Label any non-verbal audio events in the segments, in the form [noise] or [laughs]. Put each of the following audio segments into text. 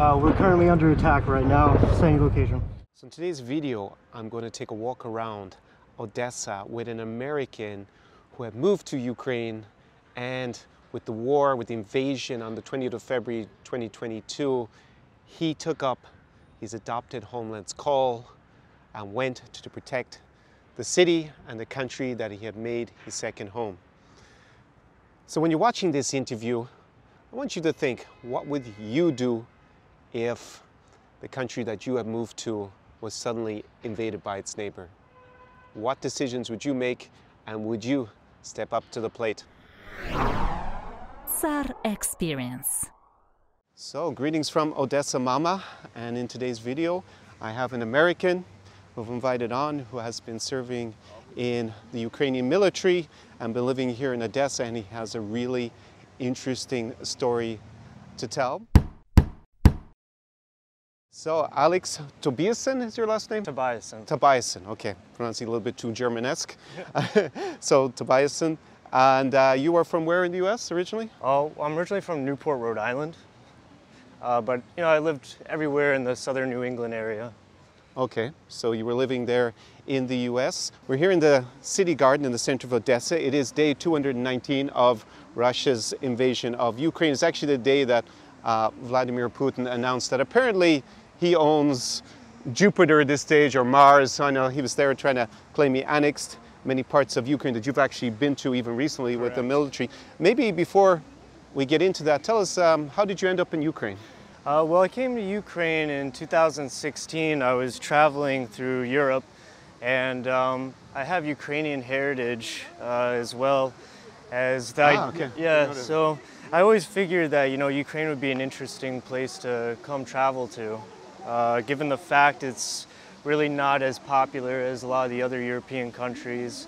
Uh, we're currently under attack right now. Same location. So in today's video, I'm going to take a walk around Odessa with an American who had moved to Ukraine and with the war, with the invasion on the 20th of February 2022, he took up his adopted homeland's call and went to protect the city and the country that he had made his second home. So when you're watching this interview, I want you to think, what would you do if the country that you have moved to was suddenly invaded by its neighbor? What decisions would you make and would you step up to the plate? Tsar Experience. So, greetings from Odessa Mama, and in today's video, I have an American who I've invited on who has been serving in the Ukrainian military and been living here in Odessa, and he has a really interesting story to tell. So, Alex Tobiassen is your last name? Tobiassen. Tobiassen, okay, pronouncing a little bit too Germanesque. [laughs] so, Tobiassen, and uh, you are from where in the US originally? Oh, I'm originally from Newport, Rhode Island. Uh, but, you know, I lived everywhere in the southern New England area. Okay, so you were living there in the US. We're here in the city garden in the center of Odessa. It is day 219 of Russia's invasion of Ukraine. It's actually the day that uh, Vladimir Putin announced that apparently he owns Jupiter at this stage or Mars. I know he was there trying to claim he annexed many parts of Ukraine that you've actually been to even recently with the military. Maybe before we get into that, tell us um, how did you end up in Ukraine? Uh, well, I came to Ukraine in 2016. I was traveling through Europe, and um, I have Ukrainian heritage uh, as well as that. Ah, okay. Yeah, so I always figured that you know Ukraine would be an interesting place to come travel to, uh, given the fact it's really not as popular as a lot of the other European countries.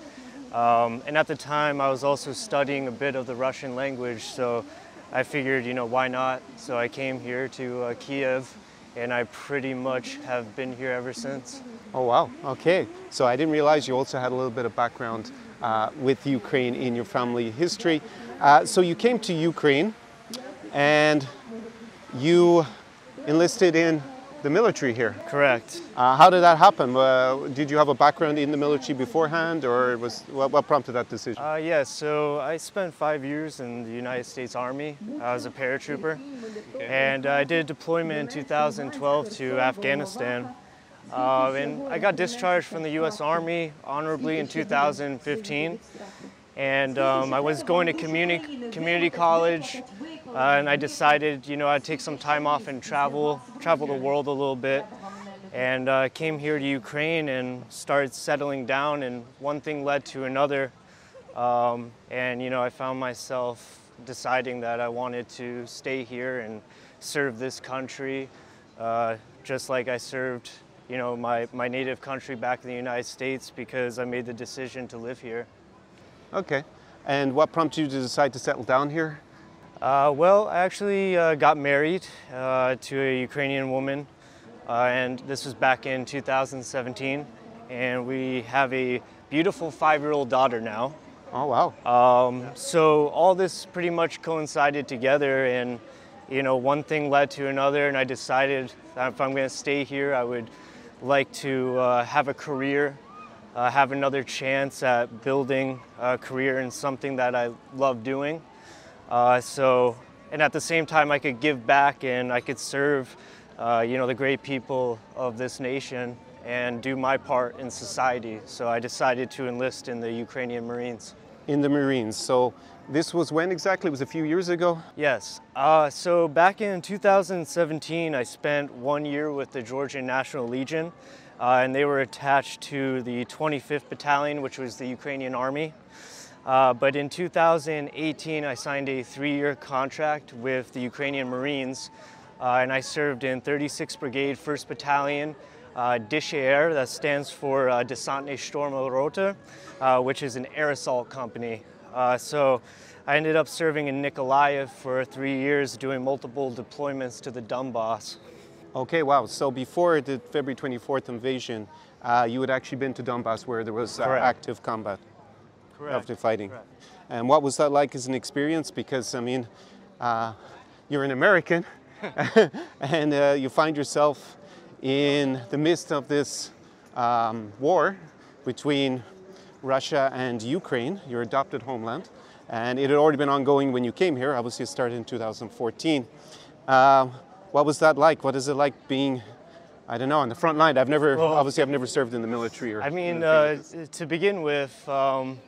Um, and at the time, I was also studying a bit of the Russian language, so I figured, you know, why not? So I came here to uh, Kiev, and I pretty much have been here ever since. Oh, wow. Okay. So I didn't realize you also had a little bit of background uh, with Ukraine in your family history. Uh, so you came to Ukraine and you enlisted in the military here. Correct. Uh, how did that happen? Uh, did you have a background in the military beforehand or was, what, what prompted that decision? Uh, yeah, so I spent five years in the United States Army. I was a paratrooper, and I did deployment in 2012 to Afghanistan. Uh, and I got discharged from the U.S. Army honorably in 2015. And um, I was going to community community college, uh, and I decided, you know, I'd take some time off and travel, travel the world a little bit, and uh, came here to Ukraine and started settling down. And one thing led to another, um, and you know, I found myself deciding that I wanted to stay here and serve this country, uh, just like I served, you know, my, my native country back in the United States because I made the decision to live here. Okay. And what prompted you to decide to settle down here? Uh, well, I actually uh, got married uh, to a Ukrainian woman, uh, and this was back in 2017. And we have a beautiful five-year-old daughter now. Oh, wow. Um, so all this pretty much coincided together, and you know, one thing led to another, and I decided that if I'm going to stay here, I would like to uh, have a career, uh, have another chance at building a career in something that I love doing. Uh, so, and at the same time, I could give back and I could serve, uh, you know, the great people of this nation and do my part in society. So I decided to enlist in the Ukrainian Marines. In the Marines. So this was when exactly? It was a few years ago? Yes. Uh, so back in 2017, I spent one year with the Georgian National Legion, uh, and they were attached to the 25th Battalion, which was the Ukrainian Army. Uh, but in 2018, I signed a three-year contract with the Ukrainian Marines, uh, and I served in 36th Brigade, 1st Battalion, uh, DSHR, that stands for uh, Desantne Sturmrote, uh, which is an air assault company. Uh, so I ended up serving in Nikolaev for three years, doing multiple deployments to the Donbass. Okay, wow. So before the February 24th invasion, uh, you had actually been to Donbass where there was uh, active combat, Correct. active fighting. Correct. And what was that like as an experience? Because, I mean, uh, you're an American [laughs] and uh, you find yourself in the midst of this um, war between Russia and Ukraine, your adopted homeland. And it had already been ongoing when you came here. Obviously, it started in 2014. Uh, what was that like? What is it like being, I don't know, on the front line? I've never, Well- obviously, I've never served in the military. Or I mean, uh, to begin with, um,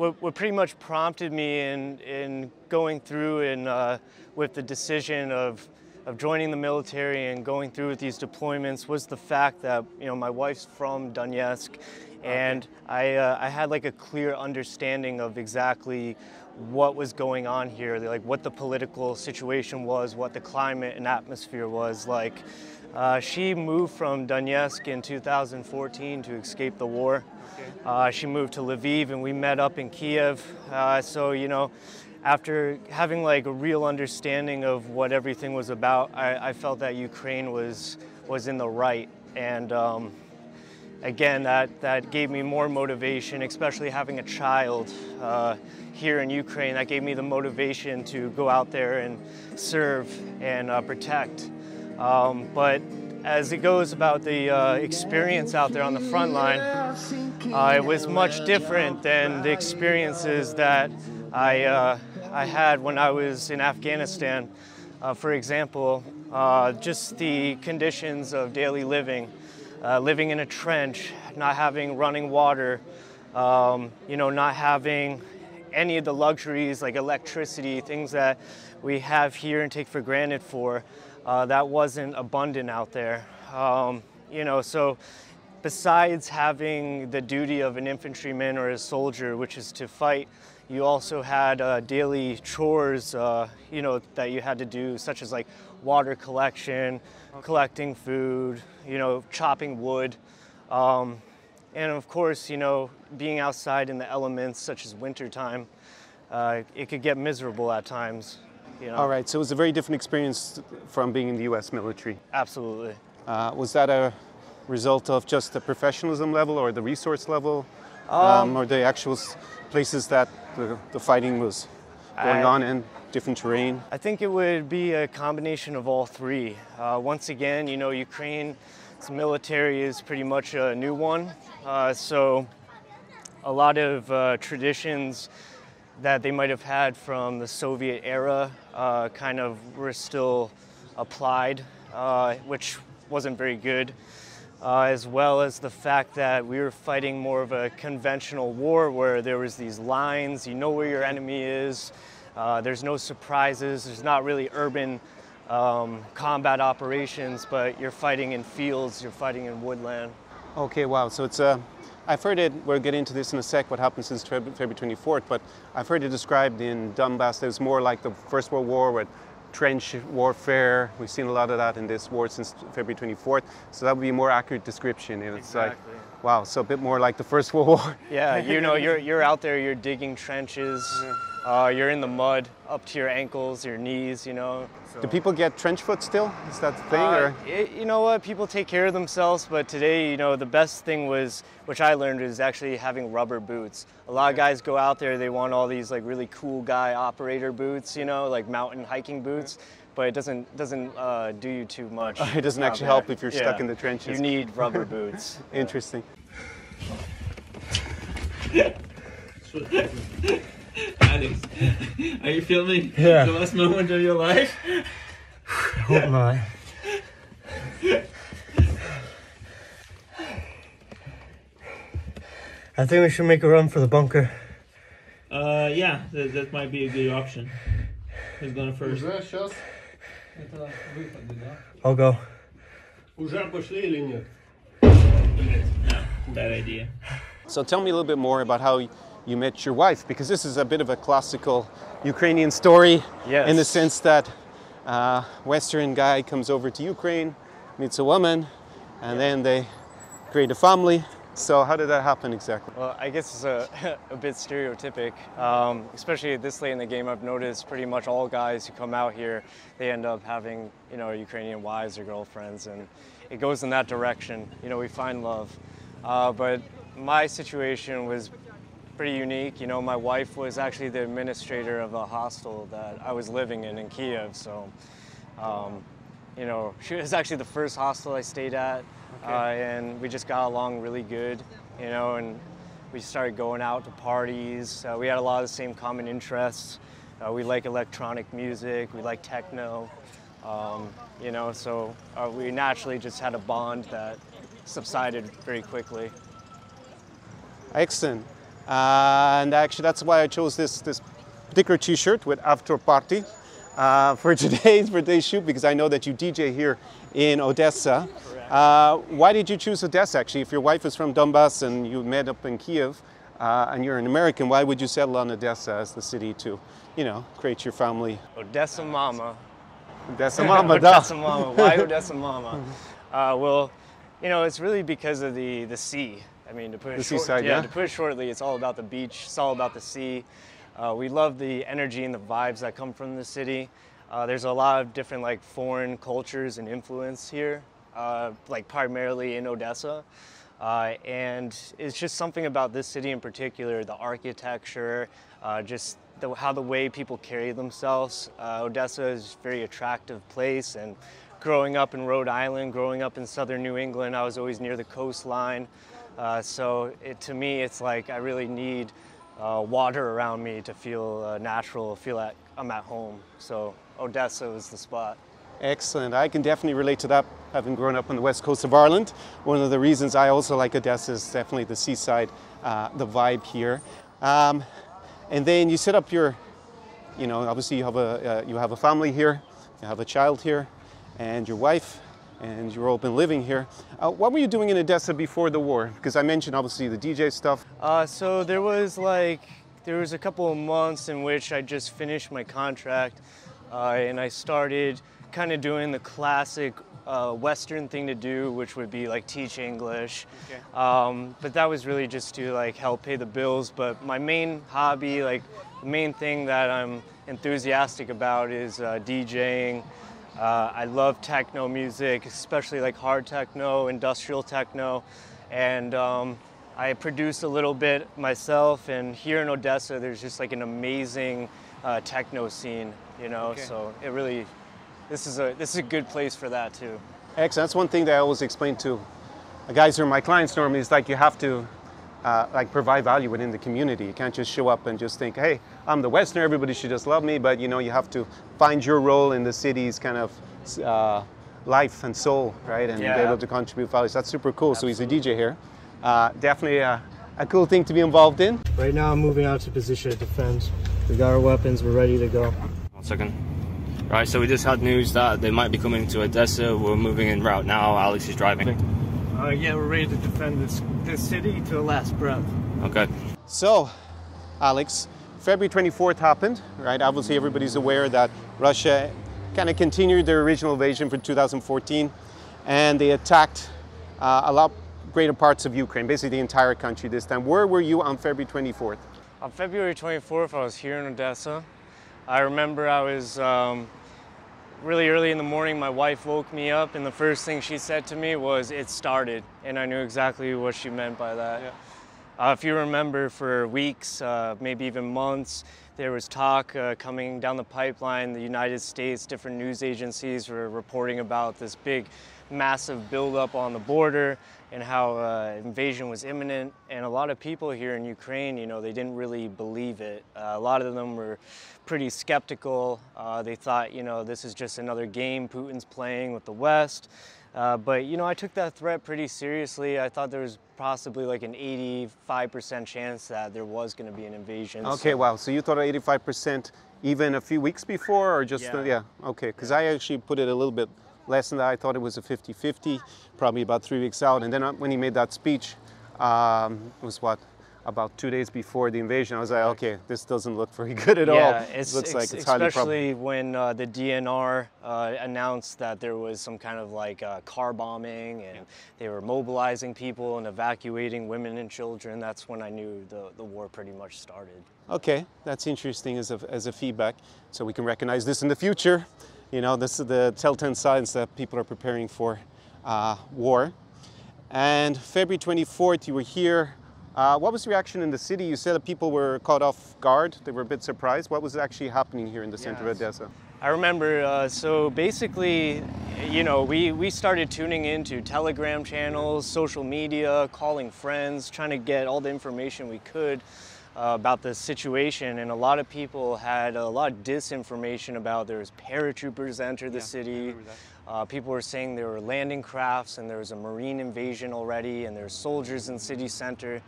what, what pretty much prompted me in, in going through and uh, with the decision of, of joining the military and going through with these deployments was the fact that you know my wife's from Donetsk, and I, uh, I had like a clear understanding of exactly what was going on here, like what the political situation was, what the climate and atmosphere was like. Uh, she moved from Donetsk in 2014 to escape the war. Uh, she moved to Lviv and we met up in Kiev. Uh, so, you know, after having like a real understanding of what everything was about, I, I felt that Ukraine was, was in the right. And um, again, that, that gave me more motivation, especially having a child uh, here in Ukraine. That gave me the motivation to go out there and serve and uh, protect. Um, but as it goes about the uh, experience out there on the front line, uh, it was much different than the experiences that I, uh, I had when I was in Afghanistan. Uh, for example, uh, just the conditions of daily living, uh, living in a trench, not having running water, um, you know, not having any of the luxuries like electricity, things that we have here and take for granted for, uh, that wasn't abundant out there. Um, you know, so besides having the duty of an infantryman or a soldier, which is to fight, you also had uh, daily chores, uh, you know, that you had to do, such as like water collection, collecting food, you know, chopping wood. Um, and of course, you know, being outside in the elements, such as wintertime, uh, it could get miserable at times. You know? All right, so it was a very different experience from being in the US military. Absolutely. Uh, was that a result of just the professionalism level or the resource level? Um, or the actual places that the, the fighting was going I- on in, different terrain? I think it would be a combination of all three. Uh, once again, you know, Ukraine's military is pretty much a new one, uh, so a lot of uh, traditions that they might have had from the Soviet era uh, kind of were still applied, uh, which wasn't very good. Uh, as well as the fact that we were fighting more of a conventional war where there was these lines, you know where your enemy is, uh, there's no surprises, there's not really urban um, combat operations, but you're fighting in fields, you're fighting in woodland. Okay, wow. So it's a. I've heard it. We'll get into this in a sec. What happened since February 24th? But I've heard it described in Donbass. There's more like the First World War with trench warfare. We've seen a lot of that in this war since February 24th. So that would be a more accurate description. It's Exactly. like, wow. So a bit more like the First World War. Yeah, you know, you're, [laughs] you're out there, you're digging trenches, uh, you're in the mud up to your ankles, your knees, you know. Do people get trench foot still? Is that the thing? Uh, or? it- you know what? People take care of themselves, but today, you know, the best thing was, which I learned, is actually having rubber boots. A lot of guys go out there, they want all these like really cool guy operator boots, you know, like mountain hiking boots, but it doesn't doesn't uh, do you too much. [laughs] It doesn't actually there. help if you're stuck in the trenches. You need rubber [laughs] boots. Interesting. [laughs] Alex, [laughs] are you filming Yeah. the last moment of your life? Hope not. I think we should make a run for the bunker. Uh, yeah, that, that might be a good option. Who's going first? Уже сейчас? Это выходы, да? I'll go. Уже пошли или нет? No, bad idea. So tell me a little bit more about how you met your wife, because this is a bit of a classical Ukrainian story Yes. in the sense that uh, Western guy comes over to Ukraine, meets a woman, and then they create a family. So how did that happen exactly? Well, I guess it's a, [laughs] a bit stereotypic, um, especially this late in the game. I've noticed pretty much all guys who come out here, they end up having, you know, Ukrainian wives or girlfriends, and it goes in that direction. You know, we find love. Uh, but my situation was pretty unique. You know, my wife was actually the administrator of a hostel that I was living in in Kiev, so Um, you know, [laughs] she was actually the first hostel I stayed at, uh, and we just got along really good. You know, and we started going out to parties. Uh, we had a lot of the same common interests. Uh, we like electronic music. We like techno. Um, you know, so uh, we naturally just had a bond that subsided very quickly. Excellent. And actually, that's why I chose this, this particular T-shirt with After Party uh, [laughs] for today's for today's shoot because I know that you DJ here in Odessa. Uh, why did you choose Odessa? Actually, if your wife is from Donbass and you met up in Kiev, uh, and you're an American, why would you settle on Odessa as the city to, you know, create your family? Odessa Mama. Odessa, [laughs] mama. Odessa Mama. Why [laughs] Odessa Mama? Uh, well, you know, it's really because of the, the sea. I mean, to put it The short, seaside, yeah, yeah? to put it shortly, it's all about the beach. It's all about the sea. Uh, we love the energy and the vibes that come from the city. Uh, there's a lot of different like foreign cultures and influence here, uh, like primarily in Odessa. Uh, and it's just something about this city in particular, the architecture, uh, just the, how the way people carry themselves. Uh, Odessa is a very attractive place, and growing up in Rhode Island, growing up in southern New England, I was always near the coastline. Uh, so it, to me, it's like I really need uh, water around me to feel uh, natural, feel like I'm at home. So Odessa was the spot. Excellent. I can definitely relate to that, having grown up on the west coast of Ireland. One of the reasons I also like Odessa is definitely the seaside, uh, the vibe here. Um, and then you set up your, you know, obviously you have a uh, you have a family here, you have a child here, and your wife, and you're all been living here. Uh, what were you doing in Odessa before the war? Because I mentioned obviously the DJ stuff. Uh, so there was like there was a couple of months in which I just finished my contract, uh, and I started kind of doing the classic uh, Western thing to do, which would be like teach English. Um, but that was really just to like help pay the bills. But my main hobby, like the main thing that I'm enthusiastic about, is uh, DJing. Uh, I love techno music, especially like hard techno, industrial techno, and um, I produce a little bit myself. And here in Odessa, there's just like an amazing uh, techno scene, you know. So it really, this is a this is a good place for that too. Excellent. That's one thing that I always explain to the guys who are my clients normally is like you have to uh, like provide value within the community. You can't just show up and just think, hey, I'm the Westerner, everybody should just love me. But you know, you have to find your role in the city's kind of uh, life and soul, right? And Yeah. be able to contribute values. That's super cool. So he's a DJ here. Uh, definitely a, a cool thing to be involved in. Right now, I'm moving out to position to defend. We got our weapons. We're ready to go. One second. Right, so we just had news that they might be coming to Odessa. We're moving in route now. Alex is driving. Uh, yeah, we're ready to defend this this city to the last breath. Okay. So, Alex, February 24th happened, right? Obviously, everybody's aware that Russia kind of continued their original invasion from 2014, and they attacked uh, a lot greater parts of Ukraine, basically the entire country this time. Where were you on February 24th? On February 24th, I was here in Odessa. I remember I was um, really early in the morning. My wife woke me up, and the first thing she said to me was, It started. And I knew exactly what she meant by that. Uh, if you remember, for weeks, uh, maybe even months, there was talk uh, coming down the pipeline. The United States, different news agencies were reporting about this big, massive buildup on the border and how uh, invasion was imminent. And a lot of people here in Ukraine, you know, they didn't really believe it. Uh, a lot of them were pretty skeptical. Uh, they thought, you know, this is just another game Putin's playing with the West. Uh, but you know, I took that threat pretty seriously. I thought there was possibly like an 85% chance that there was going to be an invasion. Okay, So- wow. So you thought 85% even a few weeks before, or just, uh, Yeah. yeah, okay. Because I actually put it a little bit less than that. I thought it was a 50 50, probably about three weeks out. And then uh, when he made that speech, um, it was what? About two days before the invasion, I was like, okay, this doesn't look very [laughs] good at all. Yeah, it's, looks ex- like it's highly especially when uh, the DNR uh, announced that there was some kind of like uh, car bombing and they were mobilizing people and evacuating women and children. That's when I knew the, the war pretty much started. Okay, that's interesting as a, as a feedback. So we can recognize this in the future. You know, this is the telltale signs that people are preparing for uh, war. And February 24th, you were here. Uh, what was the reaction in the city? You said that people were caught off guard. They were a bit surprised. What was actually happening here in the center of Odessa? I remember, uh, so basically, you know, we, we started tuning into Telegram channels, social media, calling friends, trying to get all the information we could uh, about the situation. And a lot of people had a lot of disinformation about there was paratroopers enter the city. Uh, people were saying there were landing crafts and there was a marine invasion already and there were soldiers in city center.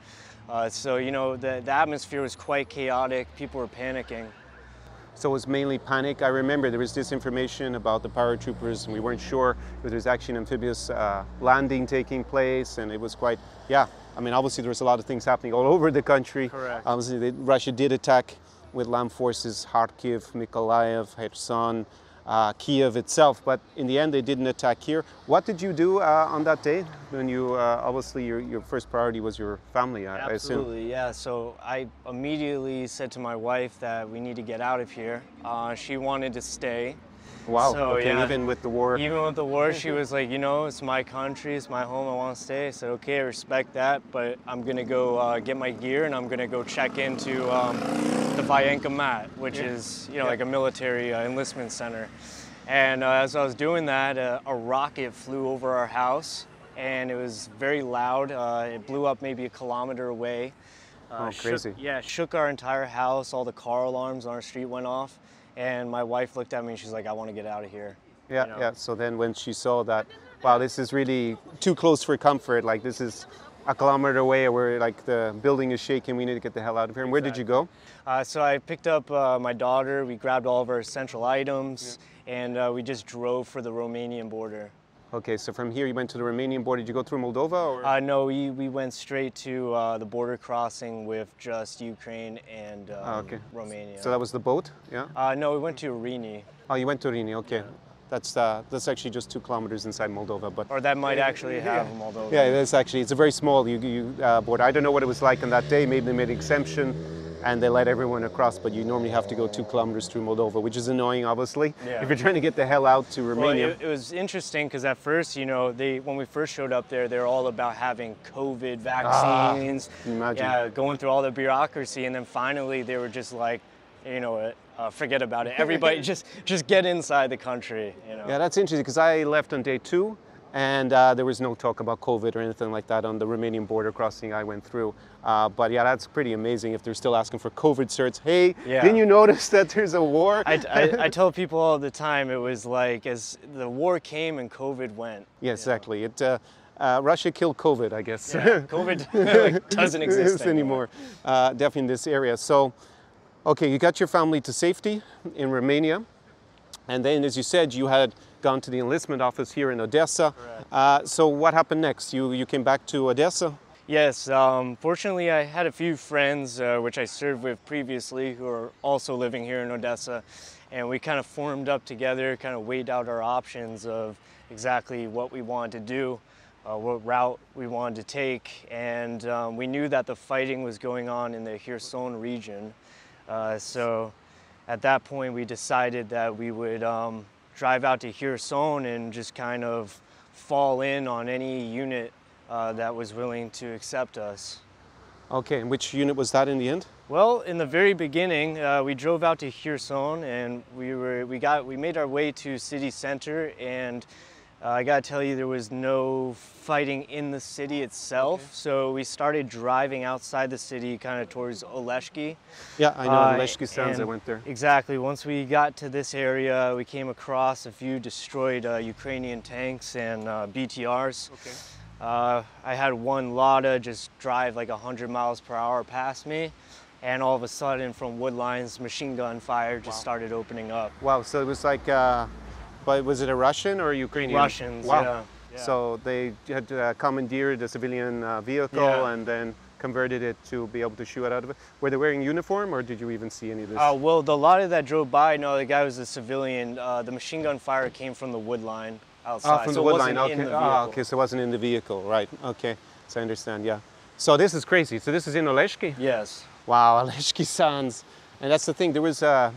Uh, so, you know, the, the atmosphere was quite chaotic. People were panicking. So it was mainly panic. I remember there was disinformation about the paratroopers, and we weren't sure if there was actually an amphibious uh, landing taking place, and it was quite, yeah. I mean, obviously there was a lot of things happening all [laughs] over the country. Correct. Obviously, they, Russia did attack with land forces Kharkiv, Mykolaiv, Kherson, uh, Kiev itself, but in the end they didn't attack here. What did you do uh, on that day when you, uh, obviously your, your first priority was your family, I, I assume? Absolutely, yeah. So I immediately said to my wife that we need to get out of here. Uh, she wanted to stay. Wow, So, okay, yeah. even with the war. Even with the war, she was like, you know, it's my country, it's my home, I want to stay. I said, okay, I respect that, but I'm gonna go uh, get my gear and I'm gonna go check into um, the voyenkomat, which is, you know, like a military uh, enlistment center. And uh, as I was doing that, uh, a rocket flew over our house and it was very loud. Uh, it blew up maybe a kilometer away. Uh, Oh, shook- crazy. yeah, shook our entire house. All the car alarms on our street went off. And my wife looked at me and she's like, I want to get out of here. Yeah, you know. yeah. So then when she saw that, wow, this is really too close for comfort. Like this is a kilometer away, where like the building is shaking. We need to get the hell out of here. And where did you go? Uh, so I picked up uh, my daughter. We grabbed all of our essential items, and uh, we just drove for the Romanian border. Okay, so from here you went to the Romanian border. Did you go through Moldova or? Uh, no, we, we went straight to uh, the border crossing with just Ukraine and um, Ah, okay. Romania. so that was the boat, yeah. uh, no, we went to Reni. Oh, you went to Reni. Okay, that's uh, that's actually just two kilometers inside Moldova, but. or that might actually have Moldova. Yeah, it is actually. It's a very small you, you, uh, border. I don't know what it was like on that day. Maybe they made an exemption and they let everyone across, but you normally have to go two kilometers through Moldova, which is annoying, obviously, Yeah. if you're trying to get the hell out to Well, Romania. it, it was interesting because at first, you know, they when we first showed up there, they were all about having COVID vaccines. can you imagine? Yeah, going through all the bureaucracy, and then finally they were just like, you know, what, uh, forget about it. [laughs] Everybody just just get inside the country. You know. Yeah, that's interesting because I left on day two and uh, there was no talk about COVID or anything like that on the Romanian border crossing I went through. Uh, but yeah, that's pretty amazing if they're still asking for COVID certs. Hey, Yeah. didn't you notice that there's a war? I, I, I [laughs] tell people all the time it was like as the war came and COVID went. yeah, exactly. It, uh, uh, Russia killed COVID, I guess. COVID [laughs] like, doesn't exist anymore. Uh, definitely in this area. So, okay, you got your family to safety in Romania, and then, as you said, you had gone to the enlistment office here in Odessa. Uh, so, what happened next? You you came back to Odessa. Yes, um, fortunately, I had a few friends uh, which I served with previously who are also living here in Odessa, and we kind of formed up together, kind of weighed out our options of exactly what we wanted to do, uh, what route we wanted to take, and um, we knew that the fighting was going on in the Kherson region. Uh, so at that point, we decided that we would um, drive out to Kherson and just kind of fall in on any unit uh, that was willing to accept us. Okay, and which unit was that in the end? Well, in the very beginning, uh, we drove out to Kherson and we were we got we made our way to city center and uh, I gotta tell you there was no fighting in the city itself. So we started driving outside the city, kind of towards Oleshki. Yeah, I know. Uh, Leshki Sands, I went there. Exactly. Once we got to this area, we came across a few destroyed uh, Ukrainian tanks and uh, BTRs. Okay. Uh, I had one Lada just drive like 100 miles per hour past me, and all of a sudden, from Woodline's machine gun fire just started opening up. Wow, so it was like, uh, but was it a Russian or a Ukrainian? Russians, Wow. yeah. yeah. So they had uh, commandeered a civilian uh, vehicle Yeah. and then converted it to be able to shoot out of it. Were they wearing uniform or did you even see any of this? Uh, well, the lot of that drove by, no, the guy was a civilian. Uh, the machine gun fire came from the Woodline outside. Ah, from so the wood line. in Okay. the Ah, okay. So it wasn't in the vehicle, right? Okay. So I understand. Yeah. So this is crazy. So this is in Oleshki. Yes. Wow, [laughs] Oleshki Sands. And that's the thing. There was, uh,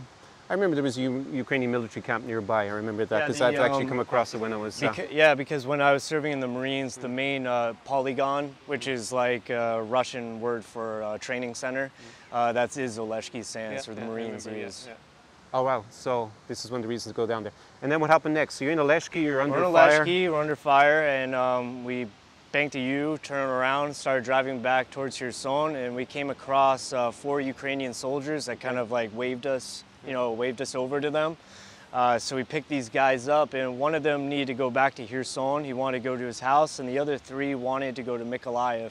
I remember there was a U- Ukrainian military camp nearby. I remember that because the, I've actually um, come across it when I was. Uh, Beca- yeah, because when I was serving in the Marines, the main uh, polygon, which is like a Russian word for uh, training center, uh, that's is Oleshki Sands, or the Marines use. Oh wow! So this is one of the reasons to go down there. And then what happened next? So you're in Oleshki, you're under We're in fire. Oleshki, we're under fire, and um, we banked a U, turned around, started driving back towards Kherson, and we came across uh, four Ukrainian soldiers that kind of like waved us, you know, waved us over to them. Uh, so we picked these guys up, and one of them needed to go back to Kherson. He wanted to go to his house, and the other three wanted to go to Mykolaiv.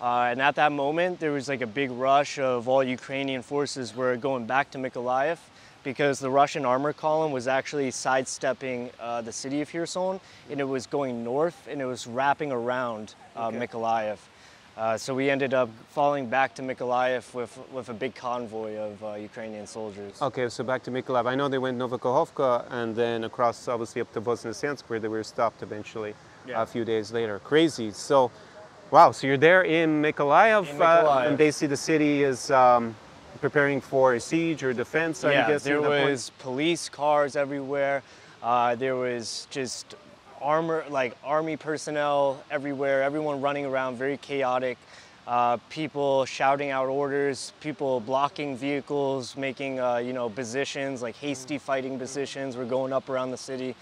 Uh, and at that moment, there was like a big rush of all Ukrainian forces were going back to Mykolaiv because the Russian armor column was actually sidestepping uh, the city of Kherson, and it was going north, and it was wrapping around uh, Mykolaiv. Uh, so we ended up falling back to Mykolaiv with, with a big convoy of uh, Ukrainian soldiers. Okay, so back to Mykolaiv. I know they went Novokhovka and then across, obviously, up to Voznesensk, where they were stopped eventually Yeah. a few days later. Crazy. So, wow. So you're there in Mykolaiv, In uh, Mykolaiv. and basically the city is um, preparing for a siege or defense. I yeah, guess there at that point? was police cars everywhere. Uh, there was just armor, like army personnel everywhere. Everyone running around, very chaotic. Uh, people shouting out orders, people blocking vehicles, making uh, you know positions like hasty fighting positions. were going up around the city,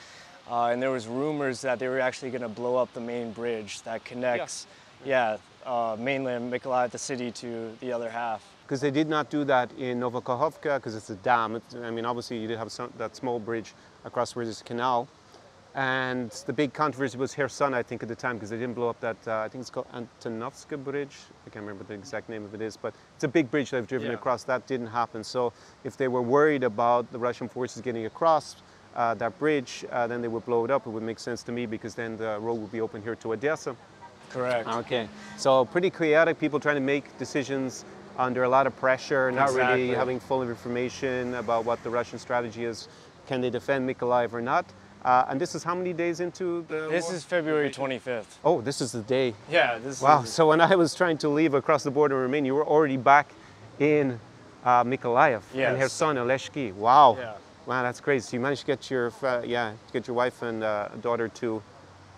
uh, and there was rumors that they were actually going to blow up the main bridge that connects, yeah, uh, mainland Mykolaiv, the city, to the other half. because they did not do that in Novokhovka because it's a dam. It's, I mean, obviously you did have some, that small bridge across where there's a canal. And the big controversy was Kherson, I think, at the time, because they didn't blow up that, uh, I think it's called Antonovska Bridge. I can't remember the exact name of it is, but it's a big bridge they've driven Yeah. across. That didn't happen. So if they were worried about the Russian forces getting across uh, that bridge, uh, then they would blow it up. It would make sense to me because then the road would be open here to Odessa. Correct. Okay. So pretty chaotic, people trying to make decisions under a lot of pressure, not really having full information about what the Russian strategy is. Can they defend Mykolaiv or not? Uh, and this is how many days into the This war? is February 25th. Oh, this is the day. Yeah, this Wow. is So when I was trying to leave across the border in Romania, you were already back in uh, Mykolaiv and Yes. Kherson and Leshki. Wow. Yeah. Wow, that's crazy. So you managed to get your fa- yeah, get your wife and uh, daughter to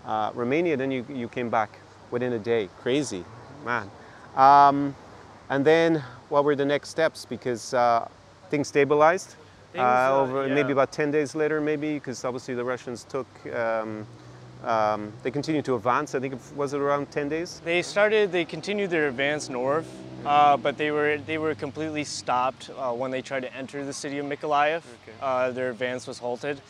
uh, Romania. Then you, you came back within a day. Crazy, man. Um, and then what were the next steps? Because uh, things stabilized. Things, uh, over yeah. maybe about 10 days later, maybe, because obviously the Russians took, um, um, they continued to advance. I think it was it around 10 days? They started. They continued their advance north, uh, but they were they were completely stopped uh, when they tried to enter the city of Mykolaiv. Uh, their advance was halted,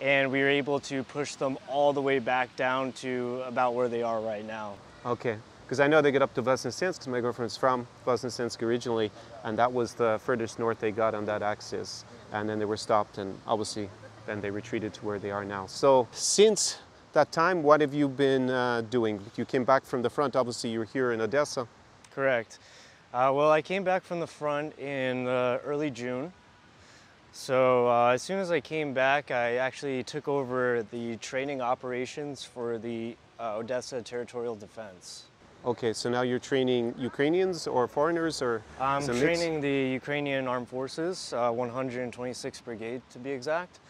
and we were able to push them all the way back down to about where they are right now. Okay. Because I know they get up to Voznesensk, because my girlfriend's from Voznesensk originally, and that was the furthest north they got on that axis. And then they were stopped, and obviously then they retreated to where they are now. So since that time, what have you been uh, doing? You came back from the front, obviously you're here in Odessa. Correct. Uh, well, I came back from the front in uh, early June. So uh, as soon as I came back, I actually took over the training operations for the uh, Odessa Territorial Defense. Okay, so now you're training Ukrainians or foreigners, or I'm is it a mix? training the Ukrainian Armed Forces, uh, 126th Brigade to be exact.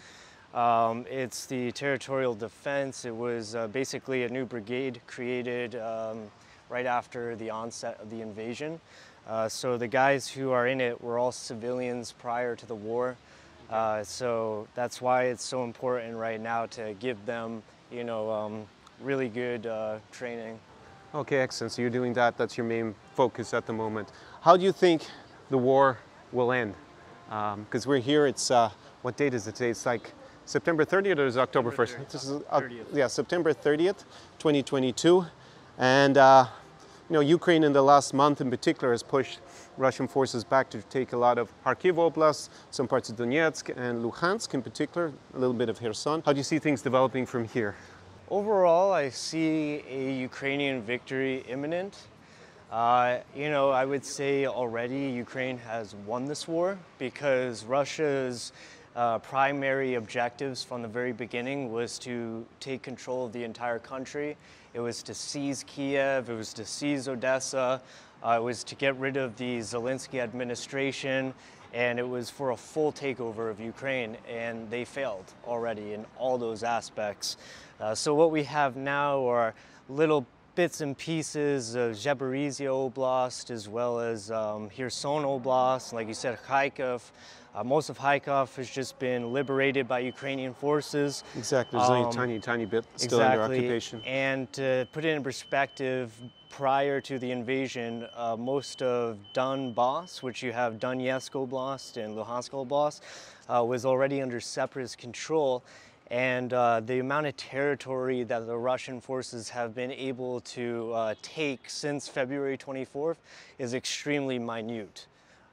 Um, it's the territorial defense. It was uh, basically a new brigade created um, right after the onset of the invasion. Uh, so the guys who are in it were all civilians prior to the war. Uh, so that's why it's so important right now to give them, you know, um, really good uh, training. Okay, excellent. So you're doing that. That's your main focus at the moment. How do you think the war will end? Because we're here. It's uh, what date is it today? It's like September 30th or is it October 1st? This is uh, yeah, September 30th, 2022, and uh, you know Ukraine in the last month in particular has pushed Russian forces back to take a lot of Kharkiv Oblast, some parts of Donetsk and Luhansk in particular, a little bit of Kherson. How do you see things developing from here? Overall, I see a Ukrainian victory imminent. Uh, you know, I would say already Ukraine has won this war because Russia's uh, primary objectives from the very beginning was to take control of the entire country. It was to seize Kiev, it was to seize Odessa, uh, it was to get rid of the Zelensky administration, and it was for a full takeover of Ukraine, and they failed already in all those aspects. Uh, so what we have now are little bits and pieces of Zaporizhia Oblast as well as um, Kherson Oblast, like you said, Kharkov. Uh, most of Kharkov has just been liberated by Ukrainian forces. Exactly. There's only a Um, tiny, tiny bit still under exactly. occupation. And to put it in perspective, prior to the invasion, uh, most of Donbass, which you have Donetsk Oblast and Luhansk Oblast, uh, was already under separatist control. And uh, the amount of territory that the Russian forces have been able to uh, take since February 24th is extremely minute.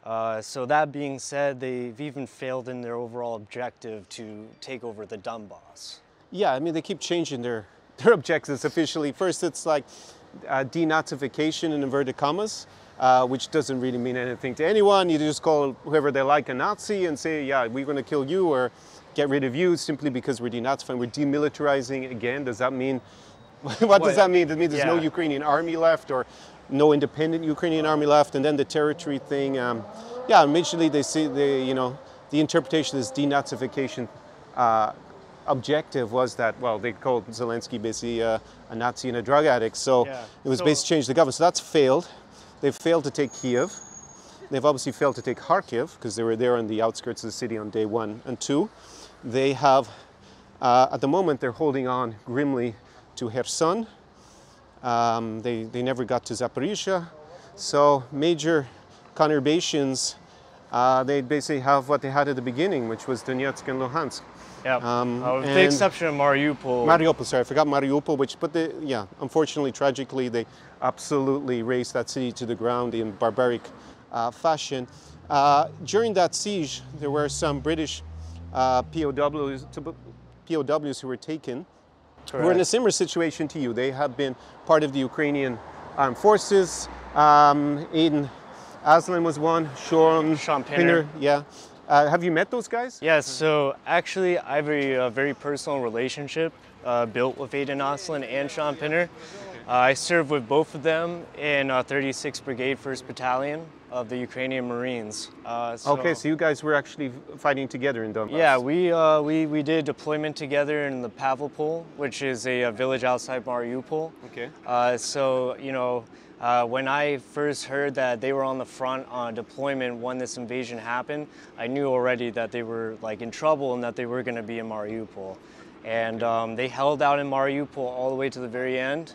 Uh, so that being said, they've even failed in their overall objective to take over the Donbass. Yeah, I mean, they keep changing their, [laughs] their objectives officially. First, it's like uh, denazification in inverted commas, uh, which doesn't really mean anything to anyone. You just call whoever they like a Nazi and say, yeah, we're going to kill you or get rid of you simply because we're denazifying. We're demilitarizing again. Does that mean, [laughs] what does that mean? Does it mean there's no. Ukrainian army left or no independent Ukrainian army left? And then the territory thing, um, yeah, immediately they see the, you know, the interpretation is denazification uh, objective was that, well, they called Zelensky basically uh, a Nazi and a drug addict. So Yeah. it was So- basically change the government. So that's failed. They've failed to take Kiev. They've obviously failed to take Kharkiv because they were there on the outskirts of the city on day one. And two, they have, uh, at the moment, they're holding on grimly to Kherson. Um, they, they never got to Zaporizhia. So major conurbations, uh, they basically have what they had at the beginning, which was Donetsk and Luhansk. Yeah. Um, uh, with the exception of Mariupol. Mariupol, sorry, I forgot Mariupol, which, but the, yeah, unfortunately, tragically, they absolutely razed that city to the ground in barbaric uh, fashion. Uh, during that siege, there were some British uh, POWs, to- POWs who were taken who were in a similar situation to you. They have been part of the Ukrainian armed forces. Um, Aiden Aslin was one, Shaun, Shaun Pinner. yeah. Uh, have you met those guys? Yes, so actually, I have a, uh very personal relationship uh, built with Aiden Aslin and Shaun Pinner. Uh, I served with both of them in uh, 36th Brigade, 1st Battalion of the Ukrainian Marines. Uh, so, Okay, so you guys were actually fighting together in Donbass. Yeah, we, uh, we, we did deployment together in the Pavlopol, which is a, uh village outside Mariupol. Okay. Uh, so, you know, uh, when I first heard that they were on the front on deployment when this invasion happened, I knew already that they were like in trouble and that they were going to be in Mariupol. And um, they held out in Mariupol all the way to the very end.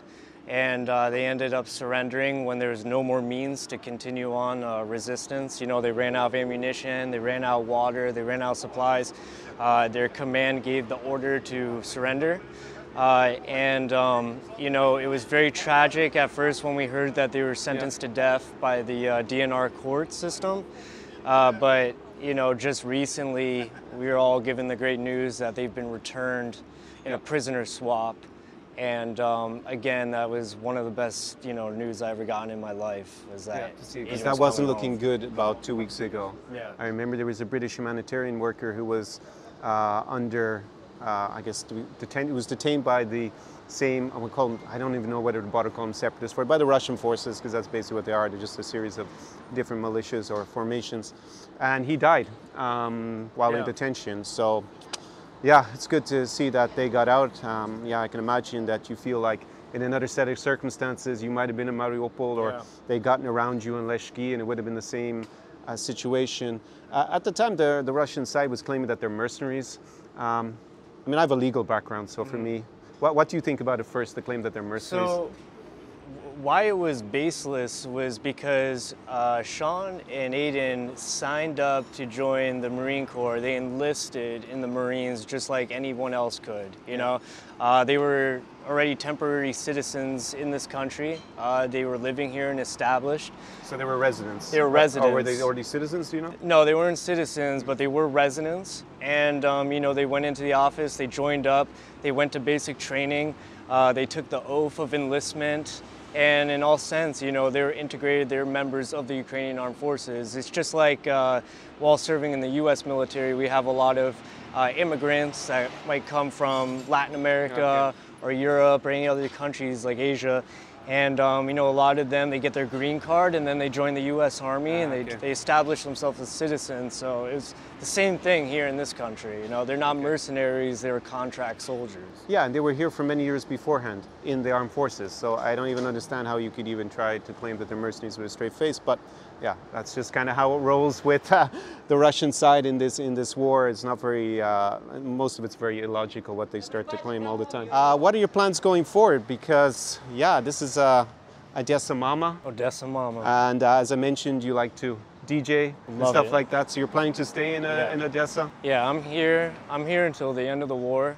And uh, they ended up surrendering when there was no more means to continue on uh, resistance. You know, they ran out of ammunition, they ran out of water, they ran out of supplies. Uh, their command gave the order to surrender. Uh, and um, you know it was very tragic at first when we heard that they were sentenced to death by the uh, DNR court system. Uh, but you know just recently we were all given the great news that they've been returned in a prisoner swap. And um, again, that was one of the best you know news I ever gotten in my life. Was that Because Aiden that was wasn't looking home. good about two weeks ago. Yeah. I remember there was a British humanitarian worker who was uh, under, uh, I guess, detained. He was detained by the same. I would call them. I don't even know whether to bother call them separatists for by the Russian forces because that's basically what they are. They're just a series of different militias or formations, and he died um, while in detention. So. Yeah, it's good to see that they got out. Um, yeah, I can imagine that you feel like in another set of circumstances, you might have been in Mariupol or Yeah. they gotten around you in Leshki and it would have been the same uh, situation. Uh, at the time, the, the Russian side was claiming that they're mercenaries. Um, I mean, I have a legal background, so for me, what, what do you think about it first, the claim that they're mercenaries? So, why it was baseless was because uh, Shaun and Aiden signed up to join the Marine Corps. They enlisted in the Marines just like anyone else could. You know, uh, they were already temporary citizens in this country. Uh, they were living here and established. so they were residents? They were residents. Or were they already citizens, do you know? No, they weren't citizens, but they were residents. And, um, you know, they went into the office, they joined up, they went to basic training, uh, they took the oath of enlistment. And in all sense, you know, they're integrated, they're members of the Ukrainian Armed Forces. It's just like uh, while serving in the US military, we have a lot of uh, immigrants that might come from Latin America or Europe or any other countries like Asia. And um, you know, a lot of them they get their green card and then they join the U.S. Army and they, okay. they establish themselves as citizens. So it's the same thing here in this country. You know, they're not mercenaries; they were contract soldiers. Yeah, and they were here for many years beforehand in the armed forces. So I don't even understand how you could even try to claim that they're mercenaries with a straight face. But yeah, that's just kind of how it rolls with uh, the Russian side in this in this war. It's not very. Uh, most of it's very illogical what they start to claim all the time. Uh, what are your plans going forward? Because yeah, this is uh, Odessa Mama, Odessa Mama. and uh, as I mentioned, you like to DJ and stuff it. like that. So you're planning to stay in, uh, Yeah. in Odessa. yeah, I'm here. I'm here until the end of the war,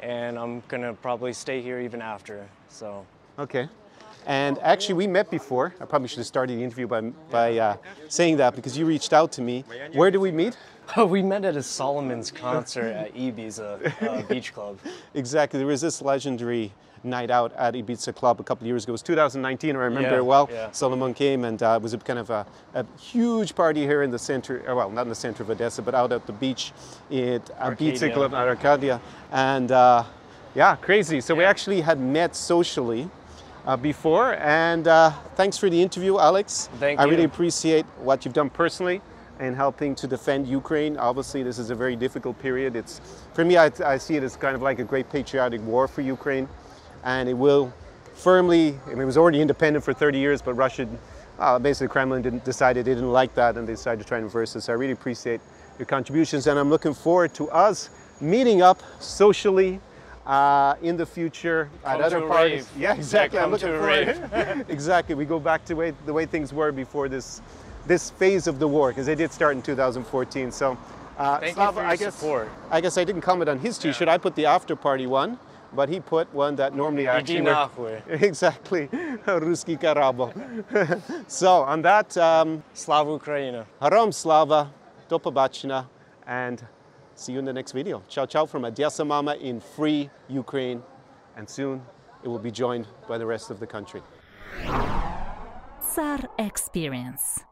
and I'm gonna probably stay here even after. So. Okay. And actually, we met before. I probably should have started the interview by, by uh, saying that because you reached out to me. Where did we meet? [laughs] we met at a Solomun's concert at Ibiza uh, Beach Club. Exactly. There was this legendary night out at Ibiza Club a couple of years ago. It was 2019, I remember Yeah, it well. yeah. Solomon came and uh, it was a kind of a, a huge party here in the center, uh, well, not in the center of Odessa, but out at the beach at Ibiza. Club at Arcadia. And uh, yeah, crazy. So we actually had met socially. Uh, before and uh, thanks for the interview, Alex. Thank you I really appreciate what you've done personally in helping to defend Ukraine. Obviously, this is a very difficult period. It's for me, I, I see it as kind of like a great patriotic war for Ukraine, and it will firmly. I mean, it was already independent for 30 years, but Russia, uh, basically, Kremlin didn't decided they didn't like that, and they decided to try and reverse it. So I really appreciate your contributions, and I'm looking forward to us meeting up socially uh, in the future come at other parties. Rave. Yeah, exactly. Yeah, I'm looking forward. [laughs] [laughs] exactly. We go back to way, the way things were before this this phase of the war, because they did start in 2014. So, uh, Thank Slava, you for your I guess support. I guess I didn't comment on his T-shirt. Yeah. I put the after party one but he put one that normally I actually [laughs] exactly Ruski Karabo. so on that, um, Slava Ukraina, Heroyam Slava, Dopobachina, and see you in the next video. Ciao, ciao from Odessa Mama in free Ukraine, and soon it will be joined by the rest of the country. Tsar Experience.